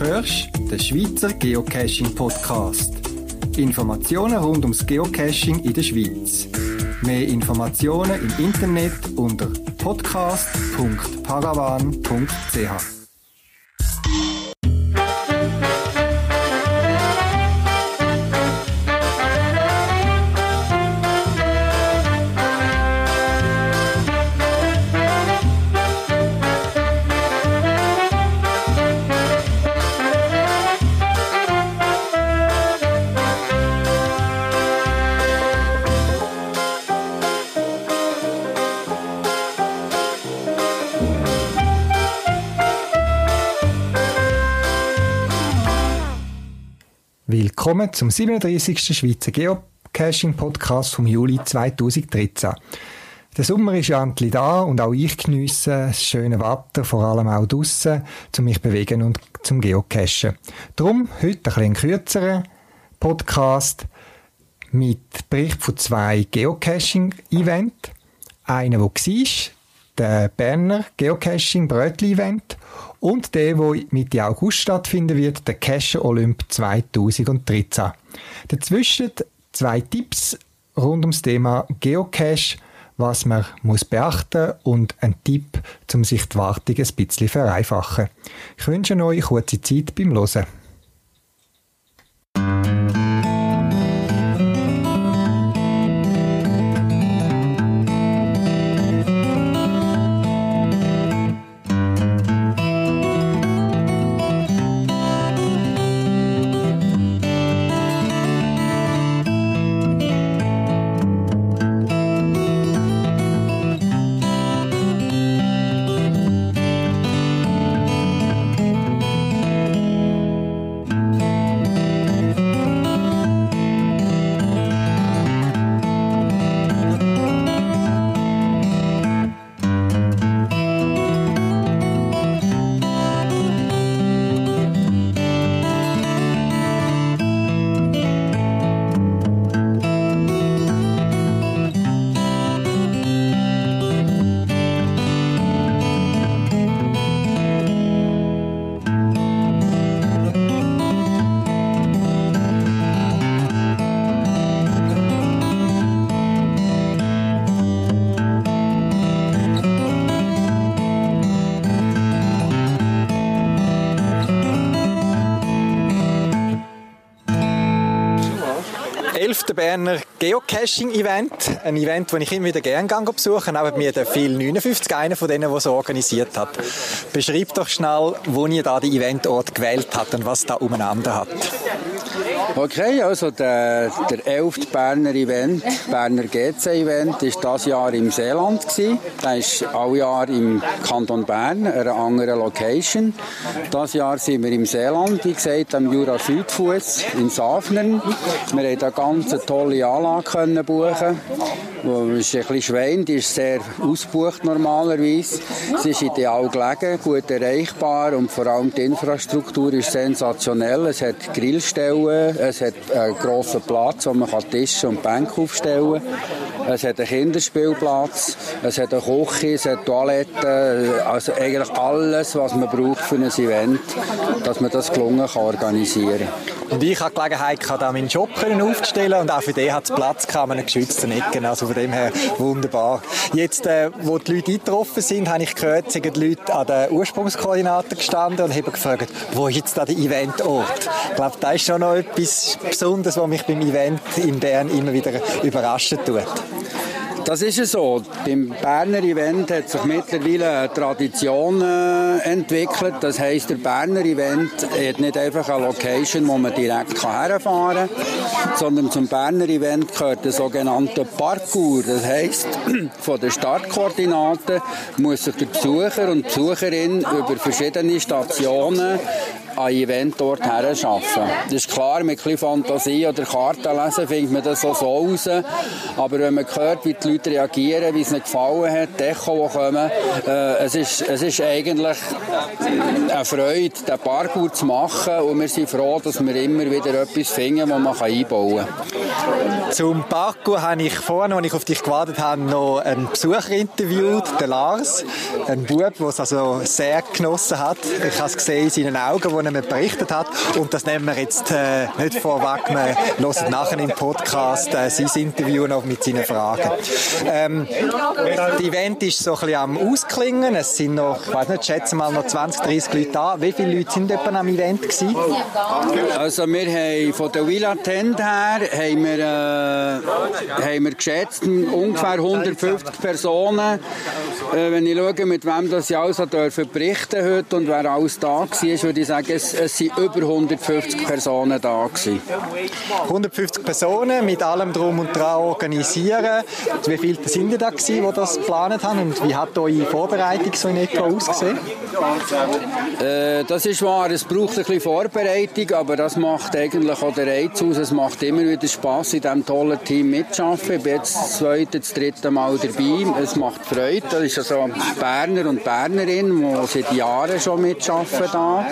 hörst den Schweizer Geocaching Podcast. Informationen rund ums Geocaching in der Schweiz. Mehr Informationen im Internet unter podcast.paravan.ch. Willkommen zum 37. Schweizer Geocaching-Podcast vom Juli 2013. Der Sommer ist ja endlich da und auch ich geniesse das schöne Wetter, vor allem auch draussen, zum mich bewegen und zum Geocachen. Darum heute ein, ein kürzerer Podcast mit Bericht von zwei Geocaching-Events. Einer, der war, der Berner Geocaching Brötli Event und der, der Mitte August stattfinden wird, der Cache Olymp 2013. Dazwischen zwei Tipps rund ums Thema Geocache, was man muss beachten und ein Tipp, um sich die Wartung ein bisschen vereinfachen. Ich wünsche euch kurze Zeit beim Hören. Berner Geocaching-Event. Ein Event, das ich immer wieder gerne besuche. Neben mir der Phil 59, einer von denen, der es organisiert hat. Beschreib doch schnell, wo ihr da den Eventort gewählt habt und was da umeinander hat. Okay, also der, der 11. Berner Event, Berner GC-Event, ist das Jahr im Seeland gewesen. Der ist all Jahr im Kanton Bern, einer anderen Location. Das Jahr sind wir im Seeland, wie gesagt, am Jura Südfuss in Safnern. Wir haben eine ganz tolle Anlage können buchen. Es ist ein bisschen Schwein, die ist sehr ausgebucht normalerweise. Sie ist ideal gelegen, gut erreichbar und vor allem die Infrastruktur ist sensationell. Es hat Grillstellen, es hat einen grossen Platz, wo man Tische und Bänke aufstellen kann. Es hat einen Kinderspielplatz, es hat eine Küche, es hat Toiletten, also eigentlich alles, was man braucht für ein Event, dass man das gelungen kann organisieren Und ich hatte die Gelegenheit, da meinen Shop aufzustellen und auch für den hat es Platz gehabt, einen geschützten Ecken, also von dem her wunderbar. Jetzt, äh, wo die Leute eingetroffen sind, habe ich gehört, sind die Leute an den Ursprungskoordinaten gestanden und haben gefragt, wo ist jetzt da der Eventort? Ich glaube, das ist schon noch etwas Besonderes, was mich beim Event in Bern immer wieder überraschen tut. Das ist es so. Beim Berner Event hat sich mittlerweile eine Tradition äh, entwickelt. Das heisst, der Berner Event hat nicht einfach eine Location, wo man direkt herfahren kann, sondern zum Berner Event gehört der sogenannte Parkour. Das heisst, von der Startkoordinaten muss sich der Besucher und die Besucherin über verschiedene Stationen an Eventort her schaffen. Das ist klar, mit ein Fantasie oder Karten lesen findet man das so, so raus. Aber wenn man hört, wie die Leute reagieren, wie es ihnen gefallen hat, die Echo, die kommen, äh, es, ist, es ist eigentlich eine Freude, den Parkour zu machen und wir sind froh, dass wir immer wieder etwas finden, das man einbauen kann. Zum Parkour habe ich vorhin, als ich auf dich gewartet habe, noch einen Besucher interviewt, den Lars, ein Bub, der es also sehr genossen hat. Ich habe es gesehen in seinen Augen, die er mir berichtet hat. Und das nehmen wir jetzt äh, nicht vorweg. Wir hören nachher im Podcast äh, sein Interview noch mit seinen Fragen. Ähm, das Event ist so ein bisschen am Ausklingen. Es sind noch, ich weiß nicht, schätze mal noch 20, 30 Leute da. Wie viele Leute sind etwa am Event gewesen? Also wir haben von der Villa Tent her haben wir, äh, haben wir geschätzt ungefähr 150 Personen. Äh, wenn ich schaue, mit wem das ich alles dürfen berichten heute und wer alles da war, würde ich sagen, es, es sind über 150 Personen da gewesen. 150 Personen mit allem drum und dran organisieren. Wie viele sind ihr da gewesen, die das geplant haben und wie hat eure Vorbereitung so in etwa ausgesehen? Äh, das ist wahr, es braucht ein bisschen Vorbereitung, aber das macht eigentlich auch der Reiz aus. Es macht immer wieder Spaß, in diesem tollen Team mitzuarbeiten. Ich bin jetzt das zweite, das dritte Mal dabei. Es macht Freude. Das ist also Berner und Bernerin, die seit Jahren schon mitarbeiten da.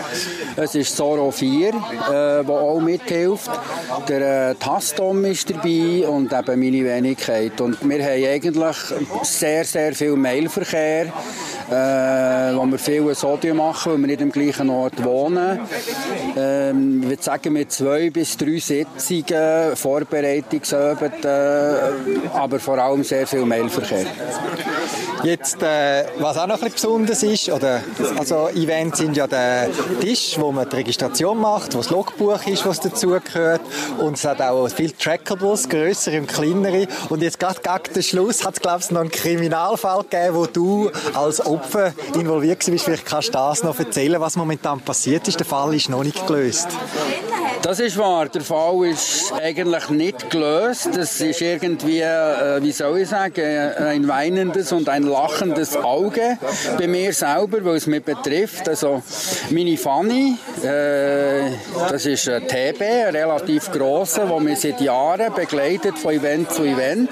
Es ist Soro 4, äh, auch mithilft. Der äh, Tastom ist dabei und eben meine Wenigkeit. Und wir haben eigentlich sehr, sehr viel Mailverkehr, äh, wo wir viel so machen, weil wir nicht am gleichen Ort wohnen. Ähm, ich würde sagen, mit zwei bis drei Sitzungen, Vorbereitungsabenden, äh, aber vor allem sehr viel Mailverkehr. Jetzt, äh, was auch noch ein bisschen besonders ist, oder, also Events sind ja der Tisch, wo man die Registration macht, wo das Logbuch ist, was dazugehört und es hat auch viele Trackables, größere und kleinere und jetzt gerade gegen den Schluss hat es glaube ich noch einen Kriminalfall gegeben, wo du als Opfer involviert bist. Vielleicht kannst du das noch erzählen, was momentan passiert ist. Der Fall ist noch nicht gelöst. Das ist wahr. Der Fall ist eigentlich nicht gelöst. Das ist irgendwie, äh, wie soll ich sagen, ein weinendes und ein lachendes Auge bei mir selber, weil es mich betrifft. Also meine Fanny, äh, das ist ein TB, ein relativ grosser, der mich seit Jahren begleitet von Event zu Event,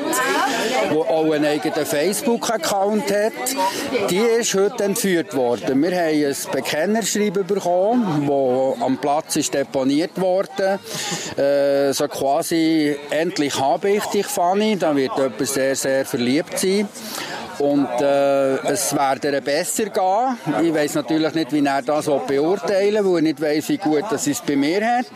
wo auch einen eigenen Facebook-Account hat. Die ist heute entführt worden. Wir haben ein Bekennerschreiben bekommen, das am Platz ist deponiert worden. Äh, so quasi, endlich habe ich dich, Fanny. Da wird jemand sehr, sehr verliebt sein. Und äh, es werde besser gehen. Ich weiß natürlich nicht, wie er das beurteilen will, weil ich nicht weiß, wie gut das es bei mir hat.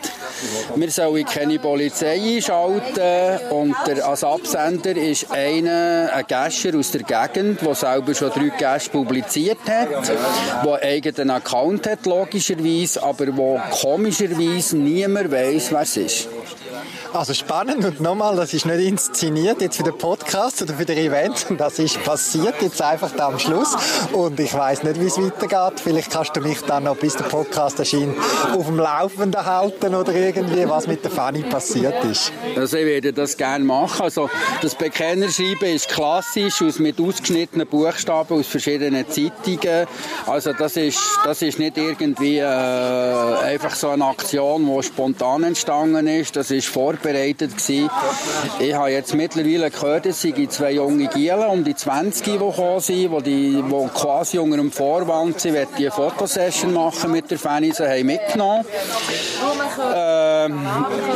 Wir sollen keine Polizei einschalten und der, als Absender ist einer, ein Gäscher aus der Gegend, der selber schon drei Gäste publiziert hat, der einen eigenen Account hat, logischerweise, aber wo komischerweise niemand weiß, wer es ist. Also spannend und nochmal, das ist nicht inszeniert jetzt für den Podcast oder für den Event, das ist passiert jetzt einfach da am Schluss und ich weiß nicht, wie es weitergeht. Vielleicht kannst du mich dann noch, bis der Podcast erscheint, auf dem Laufenden halten oder irgendwie, was mit der Fanny passiert ist. Also ich würde das gerne machen. Also das Bekennerschreiben ist klassisch, aus, mit ausgeschnittenen Buchstaben aus verschiedenen Zeitungen. Also das ist, das ist nicht irgendwie äh, einfach so eine Aktion, die spontan entstanden ist. Das ist vor vorbereitet gewesen. Ich habe jetzt mittlerweile gehört, es sind zwei junge Gielen um die 20, die gekommen sind, die, die, die quasi unter dem Vorwand sind, die eine Fotosession machen mit der Fanny, sie haben mitgenommen. Ähm,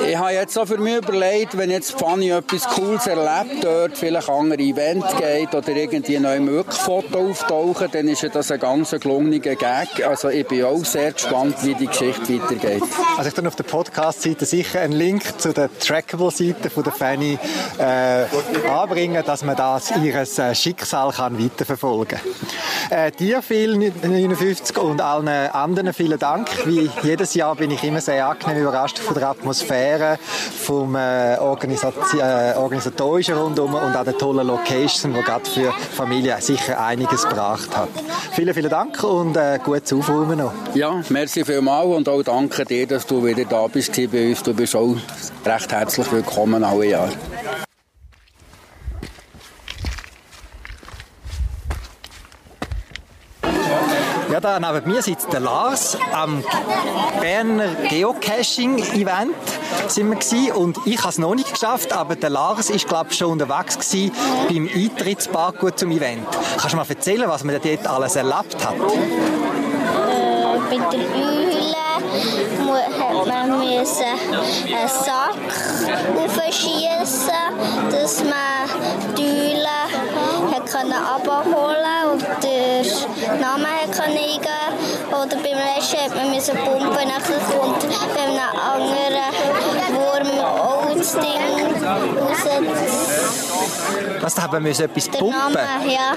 ich habe jetzt auch für mich überlegt, wenn jetzt Fanny etwas Cooles erlebt, dort vielleicht an andere Event geht oder irgendwie neue wirklich Foto auftauchen, dann ist das ein ganz gelungener Gag. Also ich bin auch sehr gespannt, wie die Geschichte weitergeht. Also ich dann auf der Podcast-Seite sicher einen Link zu der Trackable-Seite von der Fanny äh, anbringen, dass man das ihres äh, Schicksal kann weiterverfolgen kann. Äh, dir viel 59 und allen anderen vielen Dank. Wie jedes Jahr bin ich immer sehr angenehm überrascht von der Atmosphäre, vom äh, äh, organisatorischen rundum und auch der tollen Location, die gerade für Familie sicher einiges gebracht hat. Vielen, vielen Dank und äh, gutes Aufräumen noch. Ja, merci vielmals und auch danke dir, dass du wieder da bist bei uns. Du bist auch recht herzlich willkommen alle Jahre. Ja, da neben mir sitzt der Lars am Berner Geocaching-Event sind wir gewesen. und ich habe es noch nicht geschafft, aber der Lars ist glaube ich schon unterwegs gewesen beim Eintrittsparcours zum Event. Kannst du mal erzählen, was man dort alles erlebt hat? Äh, bei der müssen einen Sack aufschießen, dass man die Eule abholen und den Namen eingeben oder beim letzten hat man müssen pumpen, nachher kommt beim anderen Wurm auch das Ding raus. Was, da haben wir etwas Der pumpen? Name, ja,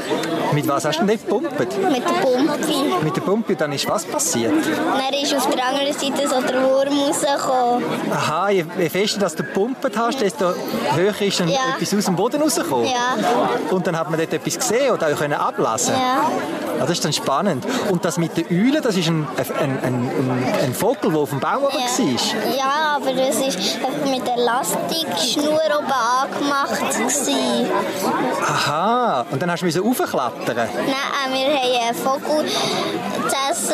Mit was hast du denn nicht gepumpt? mit der Pumpe. Mit der Pumpe, dann ist was passiert? Dann ist auf der anderen Seite so der Wurm rausgekommen. Aha, je, je fester dass du gepumpt hast, desto höher ist dann Ja. etwas aus dem Boden rausgekommen. Ja. Und dann hat man dort etwas gesehen oder auch können ablassen. Ja. Ah, das ist dann spannend. Und das mit den Eulen, das ist ein, ein, ein, ein, Vogel, der auf dem Baum oben Ja. war. ja, aber das war mit Elastikschnur oben angemacht. Gewesen. Aha, und dann hast du raufklettern. Nein, wir haben einen Vogel essen,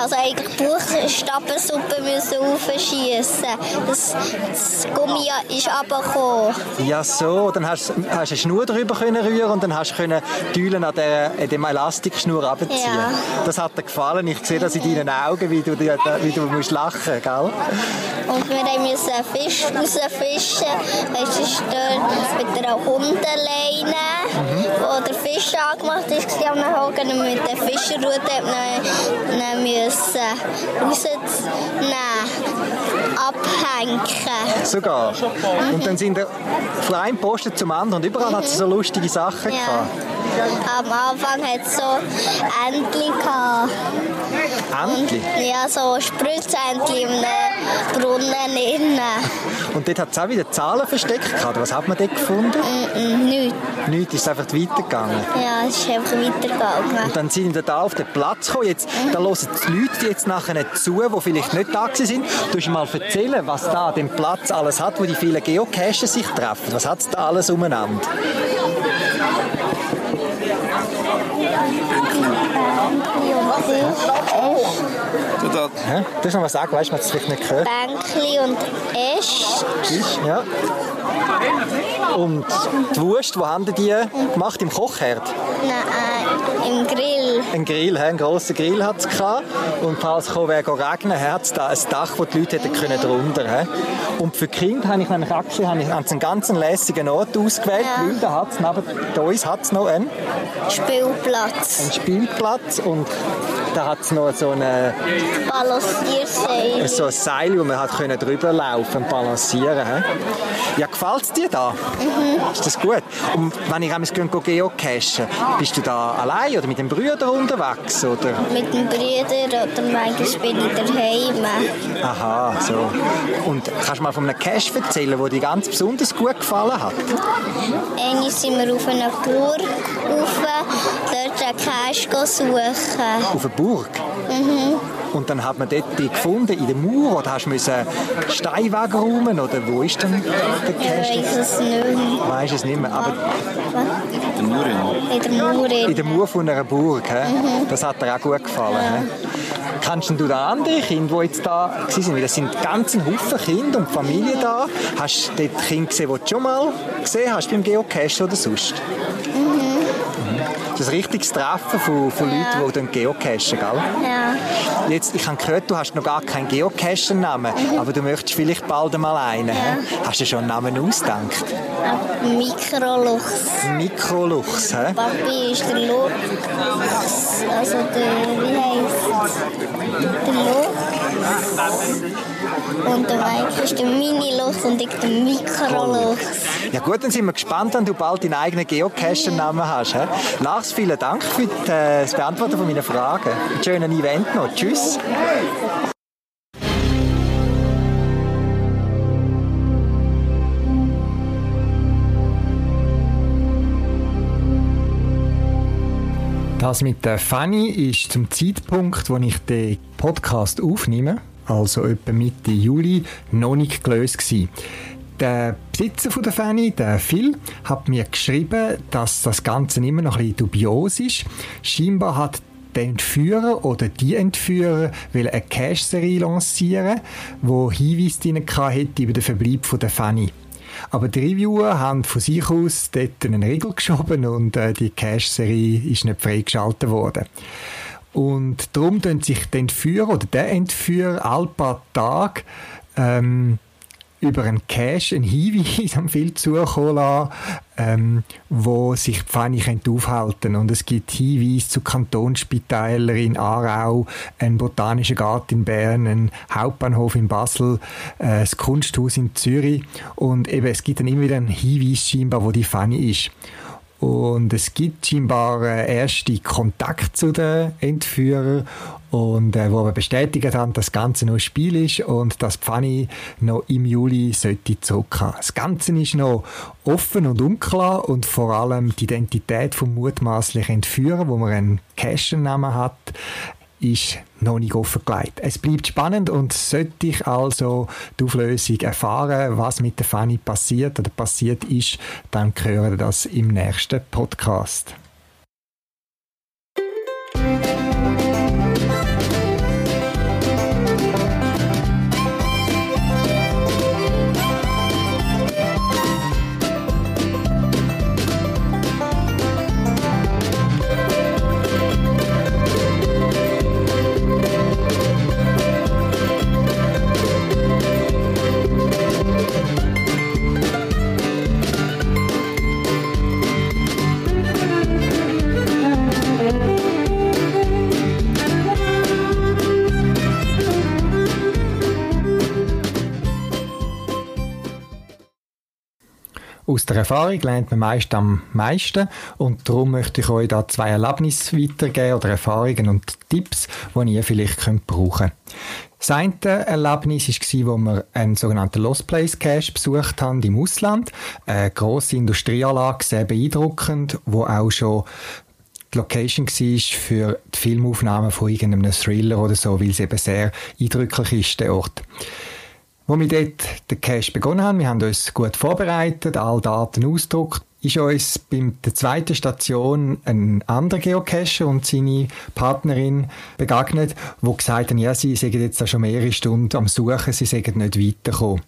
also eigentlich Buchstabensuppe müssen aufschießen. Das, das Gummi ist runtergekommen. Ja, so. Dann hast du eine Schnur drüber können rühren und dann hast du können die Eulen an, der, an dem Elastikschnur abziehen. Ja. Das hat dir gefallen. Ich sehe das in deinen Augen, wie du, wie du musst lachen gell? Und wir einen Fisch rausfischen. Es ist dort mit einer Hundeleine, wo der Fisch angemacht ist, am Haken. Und mit der Fischerrute müssen rausnehmen, abhängen. Sogar. Und dann sind von einem Posten zum anderen und überall hat es so lustige Sachen Ja. gehabt. Am Anfang hat es so Entchen gehabt. Endlich. Ja, so Spritzentchen einem Brunnen innen. Und dort hat es auch wieder Zahlen versteckt gehabt. Was hat man dort gefunden? Mm, Nichts. Nichts, ist einfach weitergegangen. Ja, es ist einfach weitergegangen. Und dann sind wir da auf den Platz gekommen. Jetzt, da hören die Leute jetzt nachher zu, die vielleicht nicht da sind. Du musst mal erzählen, was da an dem Platz alles hat, wo die vielen Geocaches sich treffen. Was hat es da alles umeinander? Du da, Hä? Du noch was sagen, weißt du, man hat es vielleicht nicht gehört. Bänkli und Äste. Ja. Und die Wurst, wo haben die gemacht? Im Kochherd? Nein, äh, im Grill. Ein Grill, hä? einen grossen Grill hat es gehabt. Und falls es wäre regnen, hat es da ein Dach, wo die Leute hätten können drunter. Hä? Und für die Kinder habe ich nämlich gesehen, habe ich einen ganz lässigen Ort ausgewählt, Ja. weil da hat es neben uns hat's noch einen, Spielplatz. einen Spielplatz und da hat es noch so eine Balancierseil. so ein Seil, wo man hat können drüber laufen und balancieren. He? Ja, gefällt es dir da? Ist das gut? Und wenn ich einmal geocachen, bist du da allein oder mit den Brüdern unterwegs? Oder? Mit dem Bruder oder manchmal bin ich daheim. Aha, so. Und kannst du mal von einem Cache erzählen, der dir ganz besonders gut gefallen hat? Einmal sind wir auf einer Burg rauf, dort einen Cache suchen. Auf eine Burg? Und dann hat man dort die gefunden, in der Mauer? Oder hast du müssen Steinweg räumen? Oder wo ist denn der Ich Cache? weiß es nicht mehr. Weisst es nicht mehr. Aber der Murin. In der Mauer. in der Mauer von einer Burg. He? Das hat dir auch gut gefallen. Kannst denn du da andere Kinder, die jetzt da waren, weil das sind ganz ein Haufen Kinder und Familie da, hast du dort Kinder gesehen, die du schon mal gesehen hast beim Geocache oder sonst? Mhm. Das ist ein richtiges Treffen von, von Leuten, die dann geocachen, gell? Ja. Jetzt, ich habe gehört, du hast noch gar keinen Geocacher-Namen, aber du möchtest vielleicht bald einmal einen. he? Hast du schon einen Namen ausgedacht? Mikrolux. Mikrolux, hä? Papi ist der Lux. Also der, wie heisst Der Lux. Und der Mike ist der Mini-Lux und ich der Mikrolux. Ja gut, dann sind wir gespannt, wenn du bald deinen eigenen Geocacher-Namen hast. He? Lars, vielen Dank für äh, das Beantworten von meinen Fragen. Einen schönen Event noch. Tschüss. Das mit der Fanny ist zum Zeitpunkt, wo ich den Podcast aufnehme, also etwa Mitte Juli, noch nicht gelöst gewesen. Der Besitzer der Fanny, der Phil, hat mir geschrieben, dass das Ganze immer noch ein bisschen dubios ist. Scheinbar hat der Entführer oder die Entführer will eine Cash-Serie lancieren, wo Hinweise hätte über den Verbleib der Fanny. Aber die Reviewer haben von sich aus dort einen Riegel geschoben und äh, die Cache-Serie ist nicht freigeschaltet worden. Und darum tun sich der Entführer oder der Entführer all paar Tage ähm, über einen Cache einen Hinweis am viel zukommen lassen, ähm, wo sich die Pfanne aufhalten Und es gibt Hinweise zu Kantonsspitäler in Aarau, einen botanischen Garten in Bern, einen Hauptbahnhof in Basel, äh, das Kunsthaus in Zürich. Und eben, es gibt dann immer wieder einen Hinweis scheinbar, wo die Pfanne ist. Und es gibt scheinbar äh, erste Kontakt zu den Entführern und äh, wo wir bestätigt haben, dass das Ganze noch ein Spiel ist und dass Fanny noch im Juli sollte zurückkommen. Das Ganze ist noch offen und unklar und vor allem die Identität vom mutmaßlichen Entführer, wo man einen Cash-Namen hat, ist noch nicht offengelegt. Es bleibt spannend und sollte ich also die Auflösung erfahren, was mit der Fanny passiert oder passiert ist, dann hören wir das im nächsten Podcast. Aus der Erfahrung lernt man meist am meisten und darum möchte ich euch da zwei Erlebnisse weitergeben oder Erfahrungen und Tipps, die ihr vielleicht könnt brauchen könnt. Das eine Erlebnis war, wo wir einen sogenannten Lost Place Cache besucht haben im Ausland. Eine grosse Industrieanlage, sehr beeindruckend, wo auch schon die Location war für die Filmaufnahmen von irgendeinem Thriller oder so, weil es eben sehr eindrücklich ist, der Ort. Wo wir dort den Cache begonnen haben, wir haben uns gut vorbereitet, alle Daten ausgedruckt, ist uns bei der zweiten Station ein anderer Geocacher und seine Partnerin begegnet, wo gesagt haben, ja, sie sind jetzt schon mehrere Stunden am Suchen, sie sind nicht weitergekommen.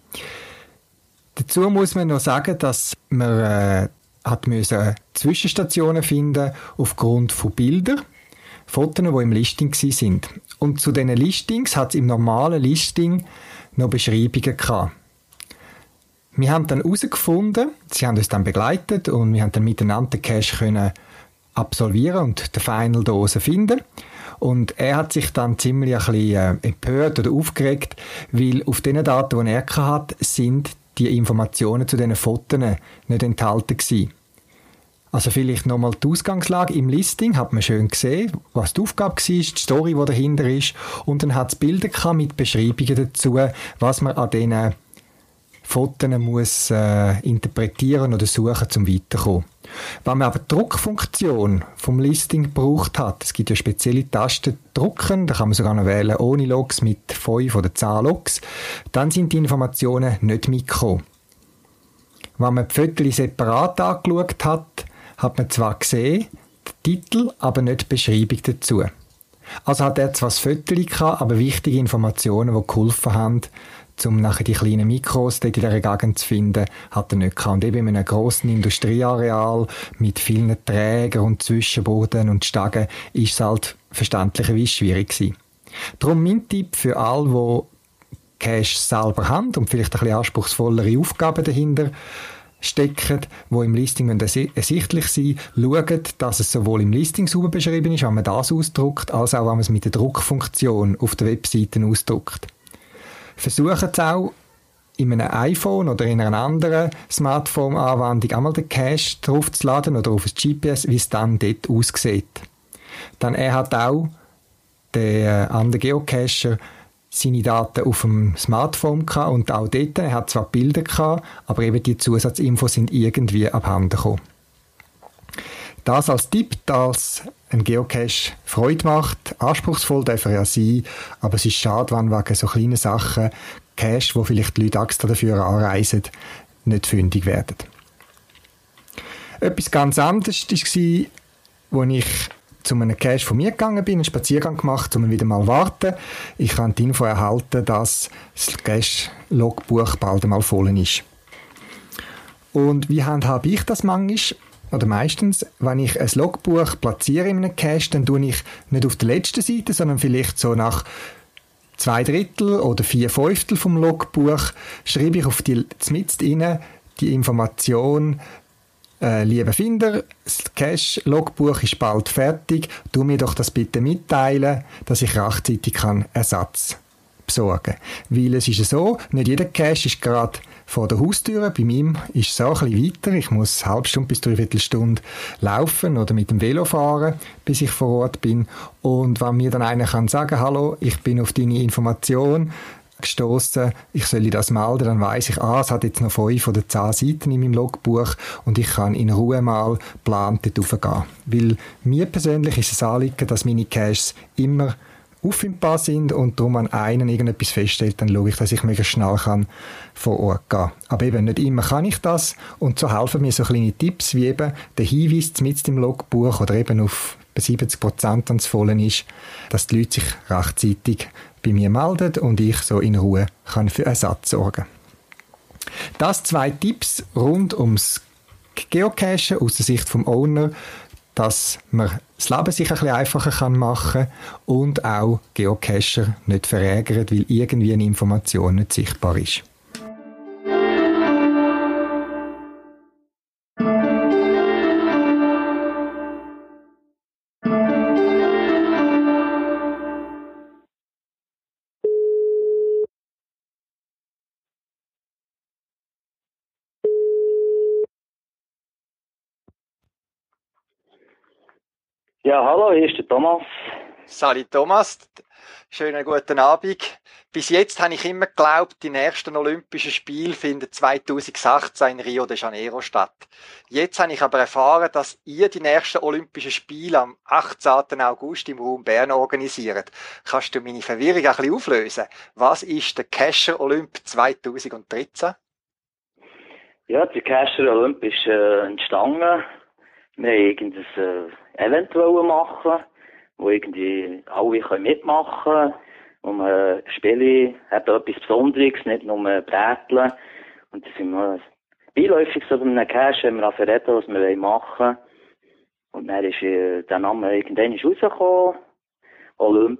Dazu muss man noch sagen, dass man äh, hat müssen Zwischenstationen finden aufgrund von Bildern, Fotos, die im Listing sind. Und zu diesen Listings hat es im normalen Listing noch Beschreibungen gehabt. Wir haben dann herausgefunden, sie haben uns dann begleitet und wir haben dann miteinander den Cache können absolvieren und die Final Dose finden. Und er hat sich dann ziemlich ein bisschen äh, empört oder aufgeregt, weil auf den Daten, die er hat, sind die Informationen zu diesen Fotos nicht enthalten gewesen. Also vielleicht nochmal die Ausgangslage im Listing, hat man schön gesehen, was die Aufgabe war, die Story, die dahinter ist und dann hat es Bilder mit Beschreibungen dazu, was man an diesen Fotos muss äh, interpretieren oder suchen, zum weiterkommen. Wenn man aber die Druckfunktion vom Listing gebraucht hat, es gibt ja spezielle Tasten drucken, da kann man sogar noch wählen ohne Logs mit 5 oder 10 Logs, dann sind die Informationen nicht mitgekommen. Wenn man die Fotos separat angeschaut hat, hat man zwar gesehen, den Titel, aber nicht die Beschreibung dazu. Also hat er zwar das Foto gehabt, aber wichtige Informationen, die geholfen haben, um nachher die kleinen Mikros dort in dieser Gegend zu finden, hat er nicht gehabt. Und eben in einem grossen Industrieareal mit vielen Trägern und Zwischenboden und Stagen ist es halt verständlicherweise schwierig gewesen. Darum mein Tipp für alle, die Cash selber haben und vielleicht ein bisschen anspruchsvollere Aufgaben dahinter stecken, wo im Listing ersichtlich sein schauen, dass es sowohl im Listing sauber beschrieben ist, wenn man das ausdruckt, als auch wenn man es mit der Druckfunktion auf der Webseite ausdruckt. Versuchen es auch, in einem iPhone oder in einer anderen Smartphone-Anwendung einmal den Cache draufzuladen oder auf das GPS, wie es dann dort aussieht. Dann er hat auch der andere Geocacher seine Daten auf dem Smartphone gehabt und auch dort, er hat zwar Bilder gehabt, aber eben die Zusatzinfos sind irgendwie abhanden gekommen. Das als Tipp, dass ein Geocache Freude macht, anspruchsvoll darf er ja sein, aber es ist schade, wenn wegen so kleinen Sachen Cache, wo vielleicht die Leute extra dafür anreisen, nicht fündig werden. Etwas ganz anderes war, wo ich zu einem Cache von mir gegangen bin, einen Spaziergang gemacht, um wieder mal warten. Ich habe die Info erhalten, dass das Cache-Logbuch bald einmal voll ist. Und wie handhabe ich das manchmal? Oder meistens, wenn ich ein Logbuch platziere in einem Cache, dann tue ich nicht auf der letzten Seite, sondern vielleicht so nach zwei Drittel oder vier Fünftel vom Logbuch schreibe ich auf die Zmitzt inne die Information, äh, lieber Finder, das Cache-Logbuch ist bald fertig. Du mir doch das bitte mitteilen, dass ich rechtzeitig kann Ersatz besorgen Weil es ist so, nicht jeder Cache ist gerade vor der Haustür. Bei mir ist es auch ein bisschen weiter. Ich muss eine halbe Stunde bis dreiviertel Stunde laufen oder mit dem Velo fahren, bis ich vor Ort bin. Und wenn mir dann einer kann sagen, hallo, ich bin auf deine Information gestoßen, ich soll das melden, dann weiß ich, ah, es hat jetzt noch fünf oder zehn Seiten in meinem Logbuch und ich kann in Ruhe mal plant dort. Weil mir persönlich ist es Anliegen, dass meine Caches immer auffindbar sind und darum an einen irgendetwas feststellt, dann schaue ich, dass ich möglichst schnell kann vor Ort gehen. Aber eben nicht immer kann ich das und so helfen mir so kleine Tipps wie eben der Hinweis mit dem Logbuch oder eben auf 70 Prozent ans Vollen ist, dass die Leute sich rechtzeitig bei mir melden und ich so in Ruhe kann für Ersatz sorgen. Das zwei Tipps rund ums Geocachen aus der Sicht vom Owner, dass man das Leben sich ein bisschen einfacher machen kann und auch Geocacher nicht verärgert, weil irgendwie eine Information nicht sichtbar ist. Ja, hallo, hier ist der Thomas. Sali Thomas, schönen guten Abend. Bis jetzt habe ich immer geglaubt, die nächsten Olympischen Spiele finden 2018 in Rio de Janeiro statt. Jetzt habe ich aber erfahren, dass ihr die nächsten Olympischen Spiele am 18. August im Raum Bern organisiert. Kannst du meine Verwirrung ein bisschen auflösen? Was ist der Casher Olymp 2013? Ja, der Casher Olymp ist äh, entstanden. Wir haben irgendein äh, Event machen, wo irgendwie alle mitmachen können. Und man Spiele hat etwas Besonderes, nicht nur Bräteln. Und das sind wir beiläufig so bei einem Cash, wenn wir reden, was wir machen wollen. Und dann ist äh, der Name irgendwann rausgekommen. Olymp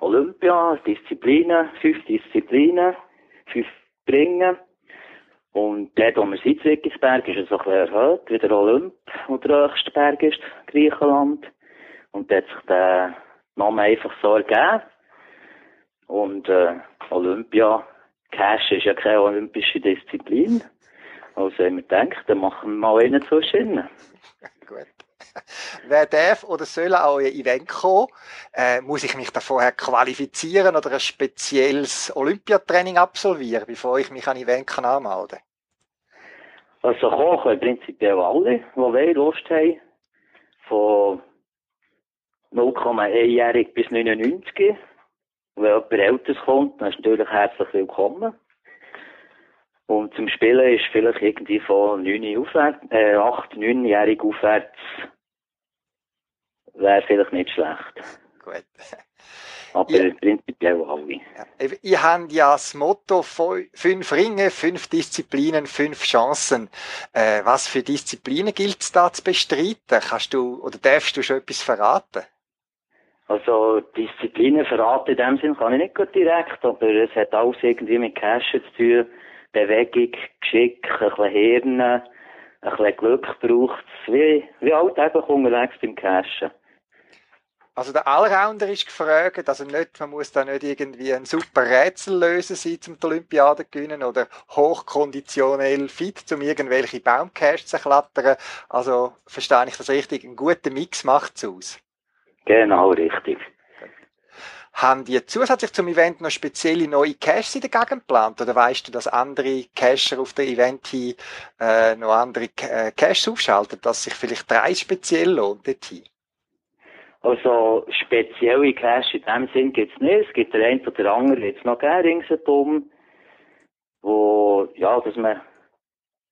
Olympia, Disziplinen, fünf Disziplinen, fünf Bringen. Und dort, wo wir sind, Zwickisberg, ist es ein bisschen erhöht, wie der Olymp, wo der höchste Berg ist, Griechenland. Und dort hat sich der Name einfach so ergeben. Und äh, Olympia, Cash ist ja keine olympische Disziplin. Also haben wir gedacht, dann machen wir mal einen zwischen. Gut. Wer darf oder soll an euer Event kommen? Äh, muss ich mich da vorher qualifizieren oder ein spezielles Olympiatraining absolvieren, bevor ich mich an Event kann anmelden kann? Also kommen können prinzipiell alle, die Lust haben. Von 0,1-jährig bis 99. Wenn jemand Älteres kommt, dann ist natürlich herzlich willkommen. Und zum Spielen ist vielleicht irgendwie von 9 aufwärts, äh, 8, 9-jährig aufwärts wäre vielleicht nicht schlecht. Gut. Aber ja. prinzipiell alle. Ja. Ihr habt ja das Motto fünf Ringe, fünf Disziplinen, fünf Chancen. Äh, was für Disziplinen gilt es da zu bestreiten? Kannst du oder darfst du schon etwas verraten? Also Disziplinen verraten in dem Sinn kann ich nicht gut direkt, aber es hat alles irgendwie mit Cashen zu tun. Bewegung, Geschick, ein bisschen Hirn, ein bisschen Glück braucht es, wie, wie alltäglich unterwegs beim Cashen. Also der Allrounder ist gefragt, also nicht, man muss da nicht irgendwie ein super Rätsel lösen sein, zum die Olympiade gewinnen oder hochkonditionell fit, um irgendwelche Baumcaches zu klettern. Also verstehe ich das richtig? Ein guter Mix macht es aus. Genau, richtig. Haben die zusätzlich zum Event noch spezielle neue Caches in der Gegend geplant? Oder weißt du, dass andere Cacher auf der Event hin äh, noch andere äh, Caches aufschalten, dass sich vielleicht drei speziell lohnt dorthin? Also spezielle Cash in dem Sinn gibt's nicht. Es gibt der ein oder andere jetzt noch gerne ringsherum, wo, ja, dass man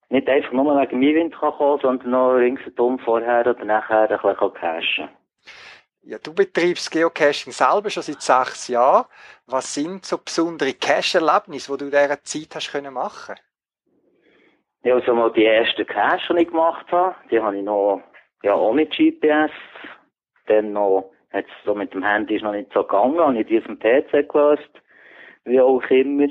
nicht einfach nur wegen Wind kann kommen, sondern noch ringsherum vorher oder nachher ein bisschen cashen ja, du betreibst Geocaching selber schon seit sechs Jahren. Was sind so besondere Cache-Erlebnisse, die du in dieser Zeit hast können machen? Ja, also mal die ersten Cache, die ich gemacht habe, die habe ich noch, ja, ohne GPS dann noch, jetzt so mit dem Handy ist noch nicht so gegangen, habe ich die auf dem PC gelöst. wie auch immer.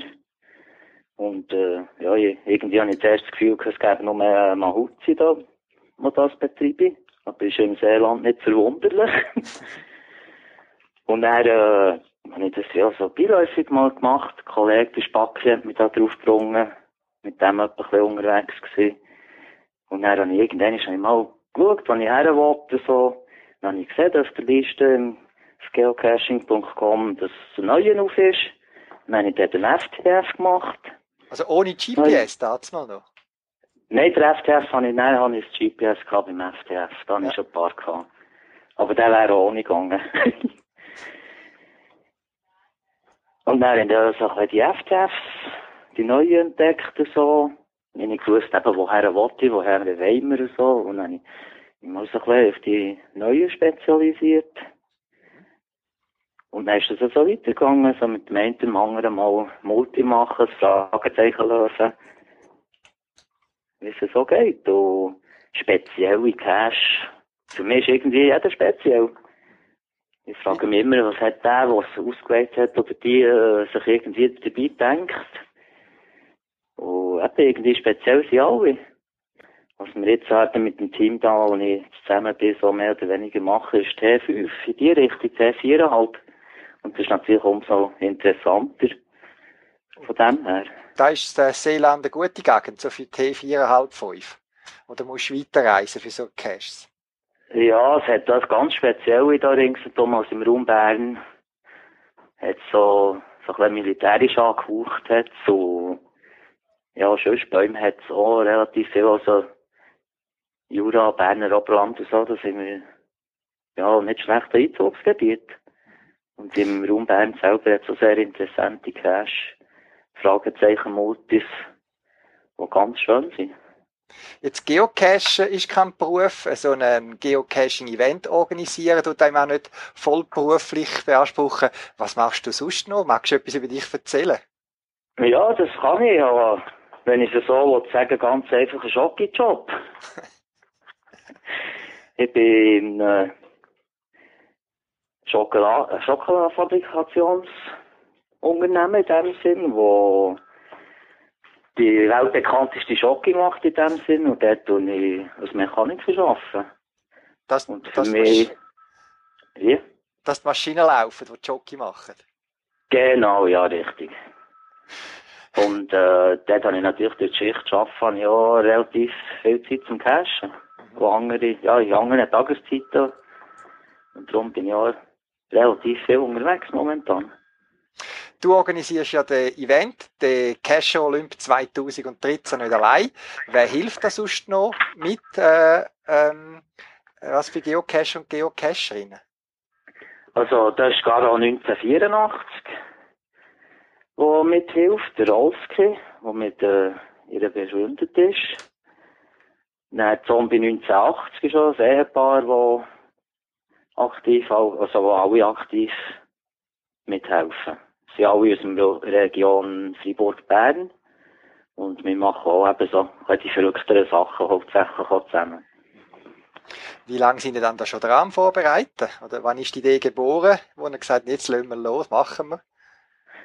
Und äh, ja, irgendwie habe ich zuerst das Gefühl, es gäbe noch mehr Mahutzi da, die das betreiben. Aber ist im Seeland nicht verwunderlich. Und dann äh, habe ich das ja so beiläufig mal gemacht. Der Kollege, der Spacki, hat mich da drauf gebrungen. Mit dem etwa ein bisschen unterwegs gewesen. Und dann habe ich irgendwann ich mal geschaut, wo ich her wollte, so. Dann habe ich gesehen, dass der Liste im geocaching.com das Neue auf ist. Dann habe ich dort den FTF gemacht. Also ohne GPS, dazu mal noch? Nein, der FTF habe ich, nein, habe ich das GPS gehabt beim FTF. Da habe ja. ich schon ein paar gehabt. Aber der wäre auch ohne gegangen. und dann haben wir so die FTFs, die neuen entdeckt und so. Ich habe nicht gewusst, eben, woher wollte ich, woher wollen wir und so. Und dann habe ich mich mal so ein bisschen auf die neuen spezialisiert. Und dann ist es so weitergegangen, so mit dem einen dem anderen mal Multi machen, das Fragezeichen lösen. Wie es so geht. Und spezielle Cash. Für mich ist irgendwie jeder speziell. Ich frage mich immer, was hat der, der es ausgewählt hat, oder die äh, sich irgendwie dabei denkt. Und eben irgendwie speziell sind alle. Was wir jetzt halt mit dem Team da, wo ich zusammen bin, so mehr oder weniger mache, ist T5 in die Richtung, T4,5. Und das ist natürlich umso interessanter von dem her. Da ist der Seeland eine gute Gegend, so für T4,5, 5. Oder musst du weiterreisen für so Caches? Ja, es hat das ganz Spezielle da ringsherum, also im Raum Bern. Hat so, so ein bisschen militärisch angehaucht, hat so, ja, Schössbäume hat es auch relativ viel, also Jura, Berner Oberland und so, da sind wir, ja, nicht schlecht Einzugsgebiet. Und im Raum Bern selber hat es auch sehr interessante Cache, Fragezeichen, Multis, die ganz schön sind. Jetzt Geocachen ist kein Beruf, so ein Geocaching-Event organisieren tut einem auch nicht vollberuflich beanspruchen. Was machst du sonst noch? Magst du etwas über dich erzählen? Ja, das kann ich, aber wenn ich es so sagen ganz einfach ein Schocki-Job. ich bin äh, Schokolade, Schokoladenfabrikationsunternehmen in dem Sinn, wo die weltbekannteste Schocke macht in dem Sinn und dort tue ich als Mechaniker arbeiten. Das, und für das mich, wie? Dass die Maschinen laufen, die Schocke machen? Genau, ja, richtig. Und äh, dort habe ich natürlich durch die Schicht arbeiten, ja relativ viel Zeit zum Cashen. Wo andere, ja, in anderen Tageszeiten. Und darum bin ich auch relativ viel unterwegs momentan. Du organisierst ja den Event, den Cash Olymp 2013 nicht allein. Wer hilft da sonst noch mit? Äh, ähm, was für Geocache und Geocacherinnen? Also, das ist gerade auch 1984, wo mithilft, der Rolski, der mit äh, ihr ist. Dann Zombie 1980 ist schon ein Ehepaar, das aktiv, also wo alle aktiv mithelfen. Sie sind alle aus der Region Fribourg-Bern. Und wir machen auch eben so die verrückteren Sachen hauptsächlich auch zusammen. Wie lange sind ihr dann da schon dran vorbereitet? Oder wann ist die Idee geboren, wo ihr gesagt habt, jetzt lassen wir los, machen wir?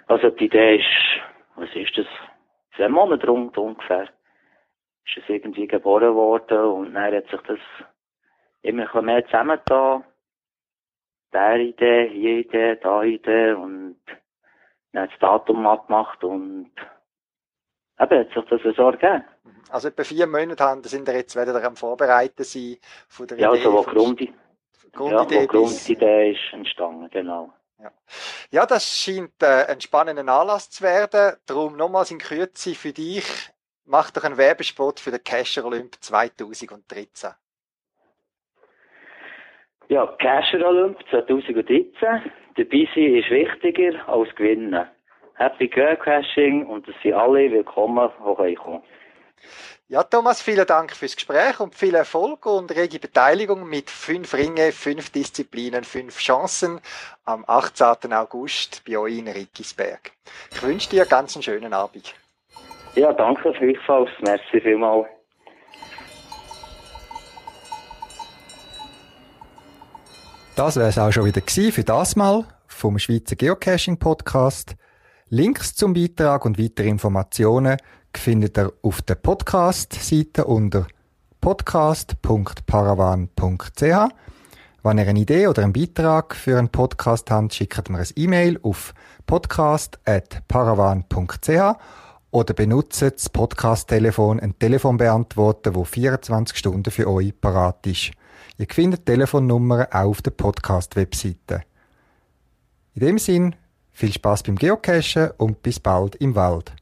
Also die Idee ist, was ist das? Zehn Monate rund ungefähr. Ist es irgendwie geboren worden und dann hat sich das immer ein mehr zusammengetan der Idee, hier Idee, da Idee und dann hat das Datum abgemacht und eben hat sich das so ergeben. Also etwa vier Monate haben, sind wir jetzt wieder am Vorbereiten sein von der ja, Idee. Also, wo Grundidee, Grundidee, ja, wo Grundidee ist entstanden, genau. Ja. ja, das scheint äh, ein spannender Anlass zu werden. Darum nochmals in Kürze für dich, mach doch einen Werbespot für den Casher Olymp 2013. Ja, Casher Olymp 2013. Dabei sein ist wichtiger als gewinnen. Happy Geocaching und es sind alle willkommen, die kommen ja, Thomas, vielen Dank fürs Gespräch und viel Erfolg und rege Beteiligung mit fünf Ringe, fünf Disziplinen, fünf Chancen am 18. August bei euch in Rickisberg. Ich wünsche dir ganz einen schönen Abend. Ja, danke gleichfalls. Merci vielmals. Das wäre es auch schon wieder für das Mal vom Schweizer Geocaching Podcast. Links zum Beitrag und weitere Informationen findet ihr auf der Podcast-Seite unter podcast.paravan.ch. Wenn ihr eine Idee oder einen Beitrag für einen Podcast habt, schickt mir ein E-Mail auf podcast.paravan.ch oder benutzt das Podcast-Telefon, ein Telefonbeantworter, wo 24 Stunden für euch parat ist. Ihr findet Telefonnummern auch auf der Podcast-Webseite. In dem Sinn, viel Spaß beim Geocachen und bis bald im Wald.